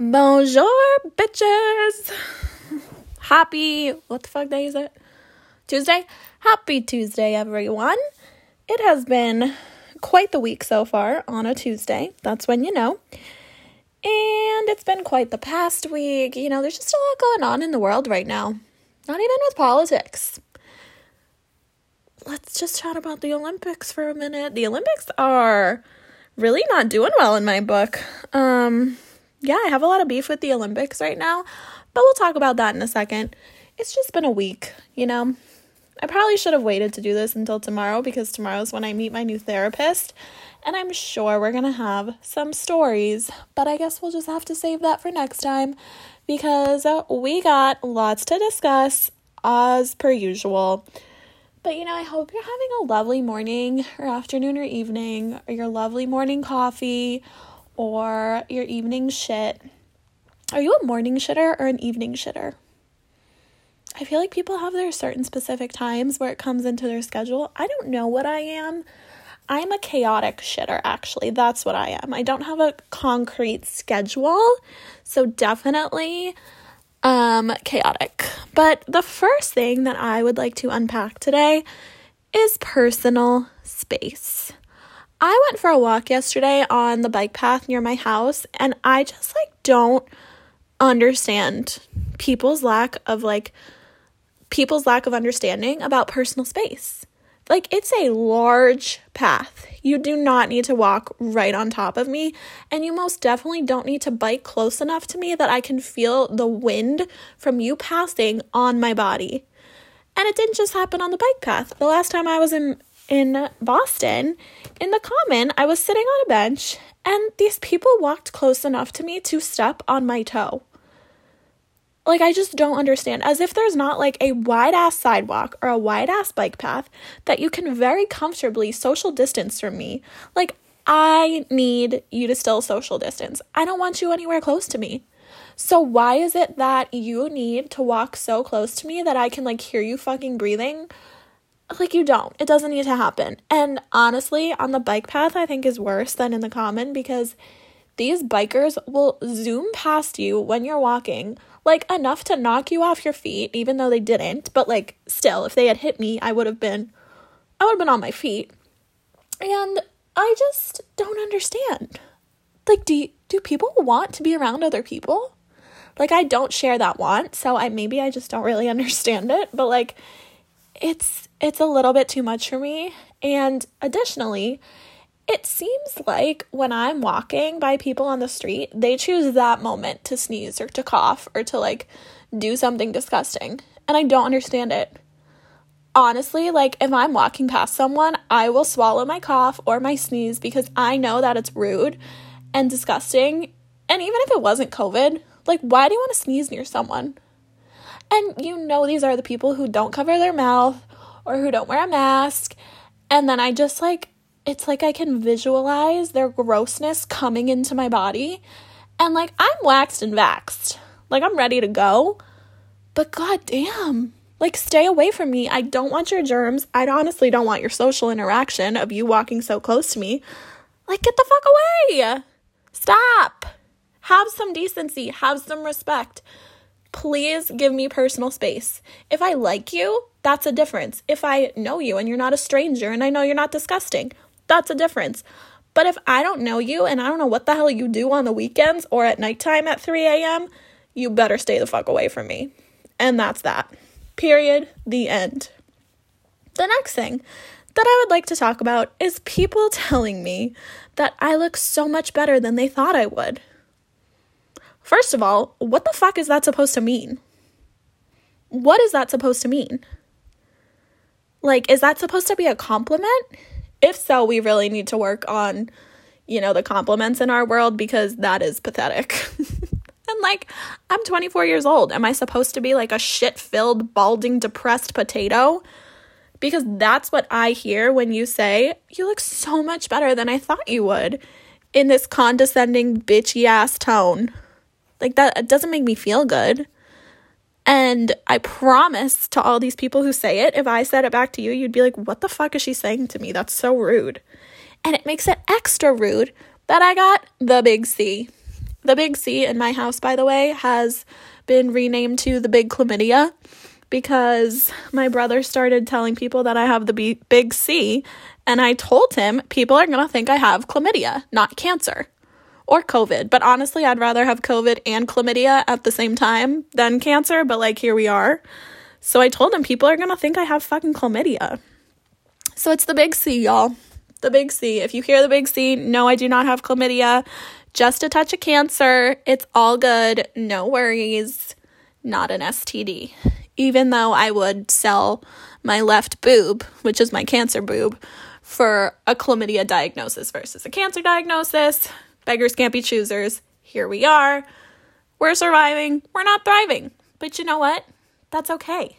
Bonjour, bitches. Happy, what the fuck day is it? Tuesday? Happy Tuesday, everyone. It has been quite the week so far on a Tuesday. That's when you know. And it's been quite the past week. You know, there's just a lot going on in the world right now. Not even with politics. Let's just chat about the Olympics for a minute. The Olympics are really not doing well in my book. Um, yeah, I have a lot of beef with the Olympics right now, but we'll talk about that in a second. It's just been a week, you know. I probably should have waited to do this until tomorrow because tomorrow's when I meet my new therapist, and I'm sure we're gonna have some stories, but I guess we'll just have to save that for next time because we got lots to discuss as per usual. But you know, I hope you're having a lovely morning or afternoon or evening, or your lovely morning coffee or your evening shit. Are you a morning shitter or an evening shitter? I feel like people have their certain specific times where it comes into their schedule. I don't know what I am. I'm a chaotic shitter, actually. That's what I am. I don't have a concrete schedule, so definitely um chaotic. But the first thing that I would like to unpack today is personal space. I went for a walk yesterday on the bike path near my house and I just like don't understand people's lack of like people's lack of understanding about personal space. Like it's a large path. You do not need to walk right on top of me, and you most definitely don't need to bike close enough to me that I can feel the wind from you passing on my body. And it didn't just happen on the bike path. The last time I was in in Boston, in the common, I was sitting on a bench and these people walked close enough to me to step on my toe. Like, I just don't understand. As if there's not like a wide ass sidewalk or a wide ass bike path that you can very comfortably social distance from me. Like, I need you to still social distance. I don't want you anywhere close to me. So, why is it that you need to walk so close to me that I can like hear you fucking breathing? Like you don't. It doesn't need to happen. And honestly, on the bike path, I think is worse than in the common because these bikers will zoom past you when you're walking, like enough to knock you off your feet, even though they didn't. But like, still, if they had hit me, I would have been, I would have been on my feet. And I just don't understand. Like, do you, do people want to be around other people? Like, I don't share that want, so I maybe I just don't really understand it. But like, it's it's a little bit too much for me. And additionally, it seems like when I'm walking by people on the street, they choose that moment to sneeze or to cough or to like do something disgusting. And I don't understand it. Honestly, like if I'm walking past someone, I will swallow my cough or my sneeze because I know that it's rude and disgusting. And even if it wasn't COVID, like why do you want to sneeze near someone? And you know, these are the people who don't cover their mouth or who don't wear a mask. And then I just like, it's like I can visualize their grossness coming into my body. And like, I'm waxed and vaxed. Like, I'm ready to go. But goddamn, like, stay away from me. I don't want your germs. I honestly don't want your social interaction of you walking so close to me. Like, get the fuck away. Stop. Have some decency. Have some respect please give me personal space. If I like you, that's a difference. If I know you and you're not a stranger and I know you're not disgusting, that's a difference. But if I don't know you and I don't know what the hell you do on the weekends or at nighttime at 3 a.m., you better stay the fuck away from me. And that's that. Period. The end. The next thing that I would like to talk about is people telling me that I look so much better than they thought I would. First of all, what the fuck is that supposed to mean? What is that supposed to mean? Like, is that supposed to be a compliment? If so, we really need to work on, you know, the compliments in our world because that is pathetic. and like, I'm 24 years old. Am I supposed to be like a shit filled, balding, depressed potato? Because that's what I hear when you say, you look so much better than I thought you would in this condescending, bitchy ass tone. Like that doesn't make me feel good. And I promise to all these people who say it, if I said it back to you, you'd be like, what the fuck is she saying to me? That's so rude. And it makes it extra rude that I got the big C. The big C in my house, by the way, has been renamed to the big chlamydia because my brother started telling people that I have the big C, and I told him people are going to think I have chlamydia, not cancer or COVID. But honestly, I'd rather have COVID and chlamydia at the same time than cancer, but like here we are. So I told him people are going to think I have fucking chlamydia. So it's the big C, y'all. The big C. If you hear the big C, no, I do not have chlamydia. Just a touch of cancer. It's all good. No worries. Not an STD. Even though I would sell my left boob, which is my cancer boob, for a chlamydia diagnosis versus a cancer diagnosis. Beggars can't be choosers. Here we are. We're surviving. We're not thriving. But you know what? That's okay.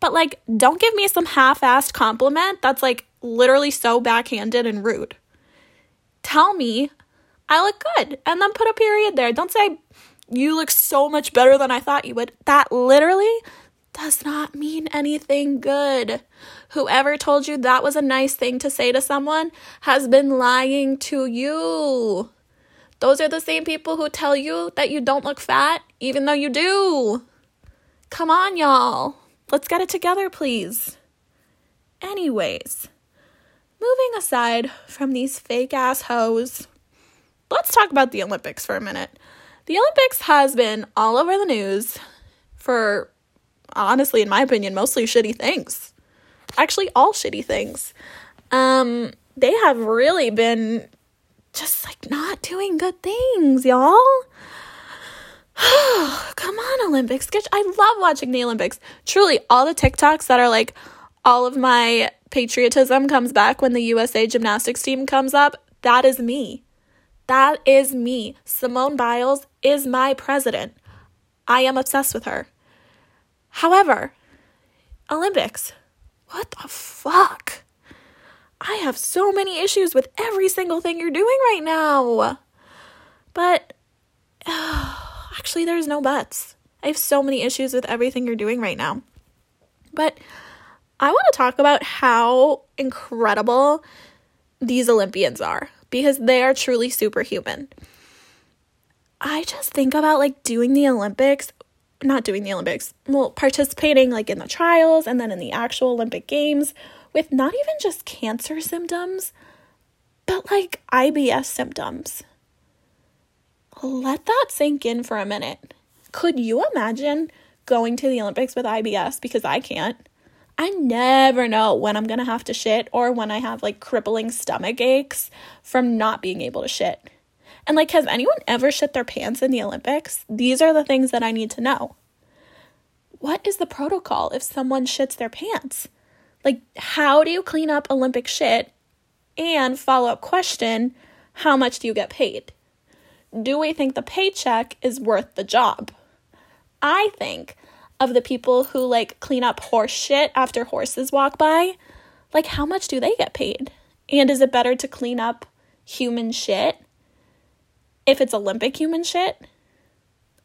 But like, don't give me some half assed compliment that's like literally so backhanded and rude. Tell me I look good and then put a period there. Don't say you look so much better than I thought you would. That literally does not mean anything good. Whoever told you that was a nice thing to say to someone has been lying to you. Those are the same people who tell you that you don't look fat, even though you do. Come on, y'all. Let's get it together, please. Anyways, moving aside from these fake ass hoes, let's talk about the Olympics for a minute. The Olympics has been all over the news for honestly, in my opinion, mostly shitty things. Actually, all shitty things. Um, they have really been just like not doing good things, y'all. Come on, Olympics. I love watching the Olympics. Truly, all the TikToks that are like, all of my patriotism comes back when the USA gymnastics team comes up. That is me. That is me. Simone Biles is my president. I am obsessed with her. However, Olympics, what the fuck? I have so many issues with every single thing you're doing right now. But uh, actually, there's no buts. I have so many issues with everything you're doing right now. But I want to talk about how incredible these Olympians are because they are truly superhuman. I just think about like doing the Olympics not doing the Olympics, well, participating like in the trials and then in the actual Olympic Games with not even just cancer symptoms, but like IBS symptoms. Let that sink in for a minute. Could you imagine going to the Olympics with IBS? Because I can't. I never know when I'm gonna have to shit or when I have like crippling stomach aches from not being able to shit. And like, has anyone ever shit their pants in the Olympics? These are the things that I need to know. What is the protocol if someone shits their pants? Like, how do you clean up Olympic shit? And follow up question how much do you get paid? Do we think the paycheck is worth the job? I think of the people who like clean up horse shit after horses walk by. Like, how much do they get paid? And is it better to clean up human shit if it's Olympic human shit,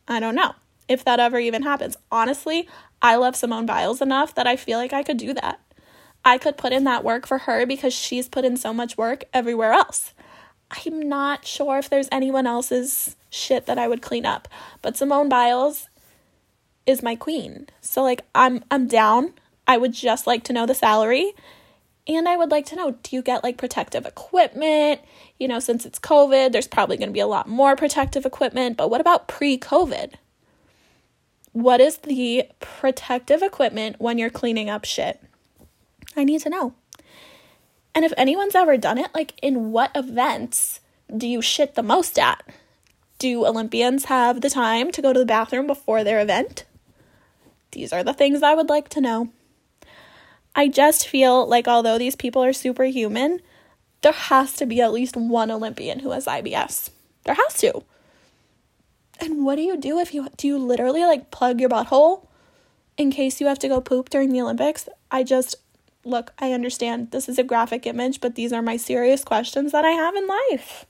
I don't know if that ever even happens. Honestly, I love Simone Biles enough that I feel like I could do that. I could put in that work for her because she's put in so much work everywhere else. I'm not sure if there's anyone else's shit that I would clean up, but Simone Biles is my queen. So like I'm I'm down. I would just like to know the salary and I would like to know do you get like protective equipment? You know, since it's COVID, there's probably going to be a lot more protective equipment, but what about pre COVID? What is the protective equipment when you're cleaning up shit? I need to know. And if anyone's ever done it, like in what events do you shit the most at? Do Olympians have the time to go to the bathroom before their event? These are the things I would like to know. I just feel like although these people are superhuman, there has to be at least one Olympian who has IBS. There has to. And what do you do if you do you literally like plug your butthole in case you have to go poop during the Olympics? I just look, I understand this is a graphic image, but these are my serious questions that I have in life.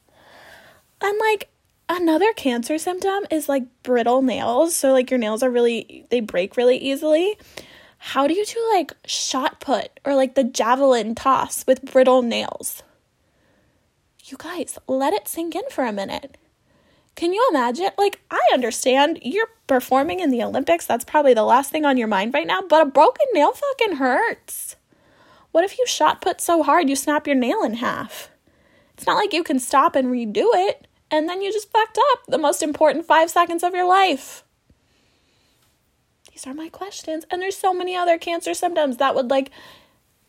And like another cancer symptom is like brittle nails. So like your nails are really they break really easily how do you do like shot put or like the javelin toss with brittle nails? You guys, let it sink in for a minute. Can you imagine? Like, I understand you're performing in the Olympics. That's probably the last thing on your mind right now, but a broken nail fucking hurts. What if you shot put so hard you snap your nail in half? It's not like you can stop and redo it, and then you just fucked up the most important five seconds of your life. These are my questions. And there's so many other cancer symptoms that would like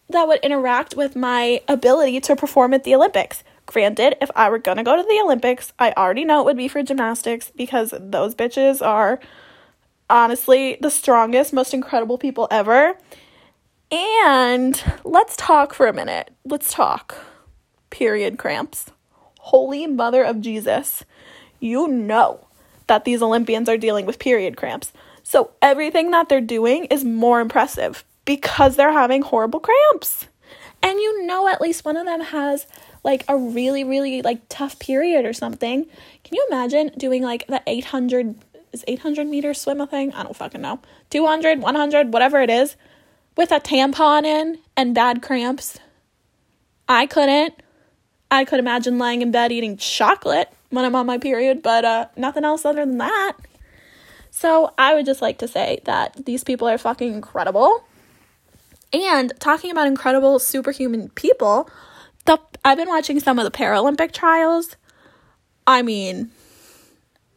that would interact with my ability to perform at the Olympics. Granted, if I were gonna go to the Olympics, I already know it would be for gymnastics because those bitches are honestly the strongest, most incredible people ever. And let's talk for a minute. Let's talk. Period cramps. Holy Mother of Jesus. You know that these Olympians are dealing with period cramps. So everything that they're doing is more impressive because they're having horrible cramps. And you know at least one of them has like a really really like tough period or something. Can you imagine doing like the 800 is 800 meter swim a thing? I don't fucking know. 200, 100, whatever it is with a tampon in and bad cramps. I couldn't. I could imagine lying in bed eating chocolate when I'm on my period, but uh, nothing else other than that. So I would just like to say that these people are fucking incredible. And talking about incredible superhuman people, the I've been watching some of the Paralympic trials. I mean,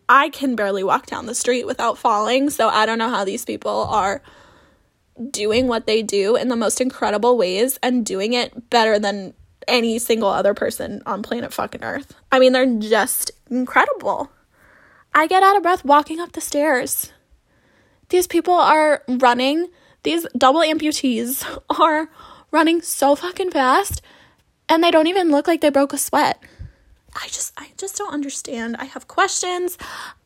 I can barely walk down the street without falling, so I don't know how these people are doing what they do in the most incredible ways and doing it better than any single other person on planet fucking Earth. I mean, they're just incredible. I get out of breath walking up the stairs. These people are running, these double amputees are running so fucking fast and they don't even look like they broke a sweat. I just I just don't understand. I have questions.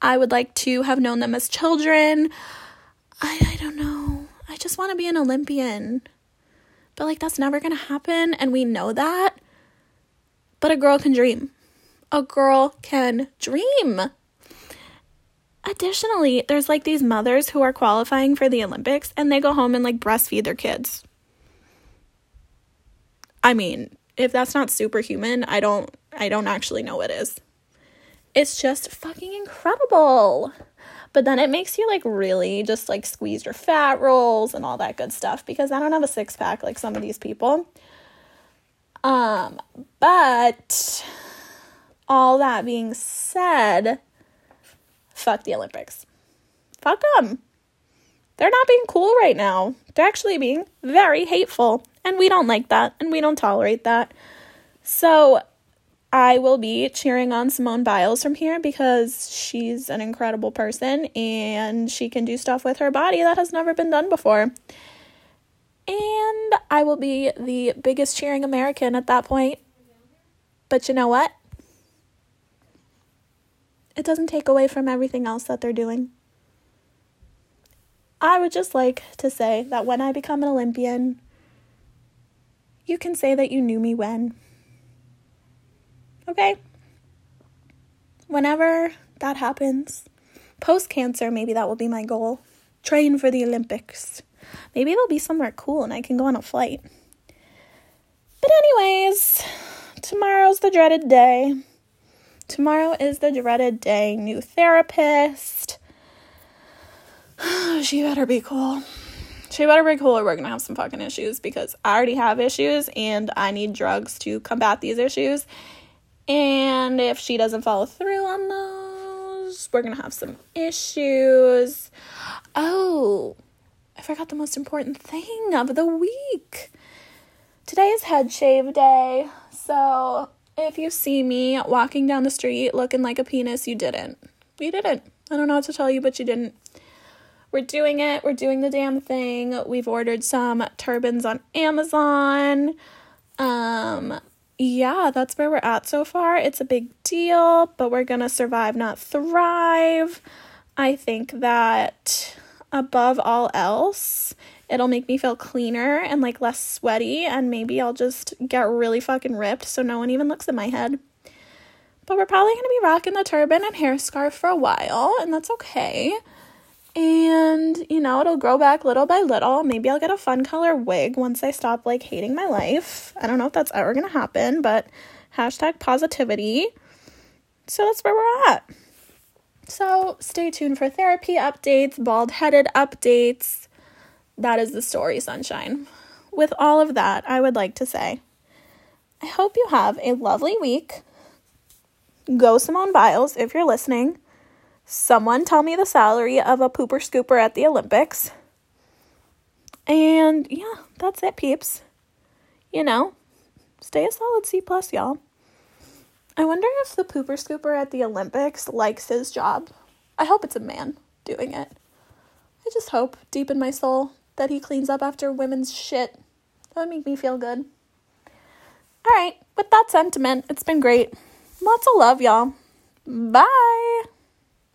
I would like to have known them as children. I I don't know. I just want to be an Olympian. But like that's never going to happen and we know that. But a girl can dream. A girl can dream. Additionally, there's like these mothers who are qualifying for the Olympics and they go home and like breastfeed their kids. I mean, if that's not superhuman, I don't I don't actually know what is. It's just fucking incredible. But then it makes you like really just like squeeze your fat rolls and all that good stuff because I don't have a six pack like some of these people. Um, but all that being said, fuck the Olympics. Fuck them. They're not being cool right now. They're actually being very hateful. And we don't like that. And we don't tolerate that. So I will be cheering on Simone Biles from here because she's an incredible person and she can do stuff with her body that has never been done before. And I will be the biggest cheering American at that point. But you know what? It doesn't take away from everything else that they're doing. I would just like to say that when I become an Olympian, you can say that you knew me when. Okay? Whenever that happens, post cancer, maybe that will be my goal. Train for the Olympics. Maybe it'll be somewhere cool and I can go on a flight. But, anyways, tomorrow's the dreaded day. Tomorrow is the dreaded day. New therapist. she better be cool. She better be cool or we're gonna have some fucking issues because I already have issues and I need drugs to combat these issues. And if she doesn't follow through on those, we're gonna have some issues. Oh, I forgot the most important thing of the week. Today is head shave day, so if you see me walking down the street looking like a penis, you didn't. You didn't. I don't know what to tell you, but you didn't. We're doing it. We're doing the damn thing. We've ordered some turbans on Amazon. Um, yeah, that's where we're at so far. It's a big deal, but we're gonna survive, not thrive. I think that above all else, It'll make me feel cleaner and like less sweaty, and maybe I'll just get really fucking ripped so no one even looks at my head. But we're probably gonna be rocking the turban and hair scarf for a while, and that's okay. And you know, it'll grow back little by little. Maybe I'll get a fun color wig once I stop like hating my life. I don't know if that's ever gonna happen, but hashtag positivity. So that's where we're at. So stay tuned for therapy updates, bald headed updates. That is the story, sunshine. With all of that, I would like to say I hope you have a lovely week. Go Simone Biles if you're listening. Someone tell me the salary of a pooper scooper at the Olympics. And yeah, that's it, peeps. You know, stay a solid C plus, y'all. I wonder if the pooper scooper at the Olympics likes his job. I hope it's a man doing it. I just hope, deep in my soul, that he cleans up after women's shit. That would make me feel good. All right, with that sentiment, it's been great. Lots of love, y'all. Bye.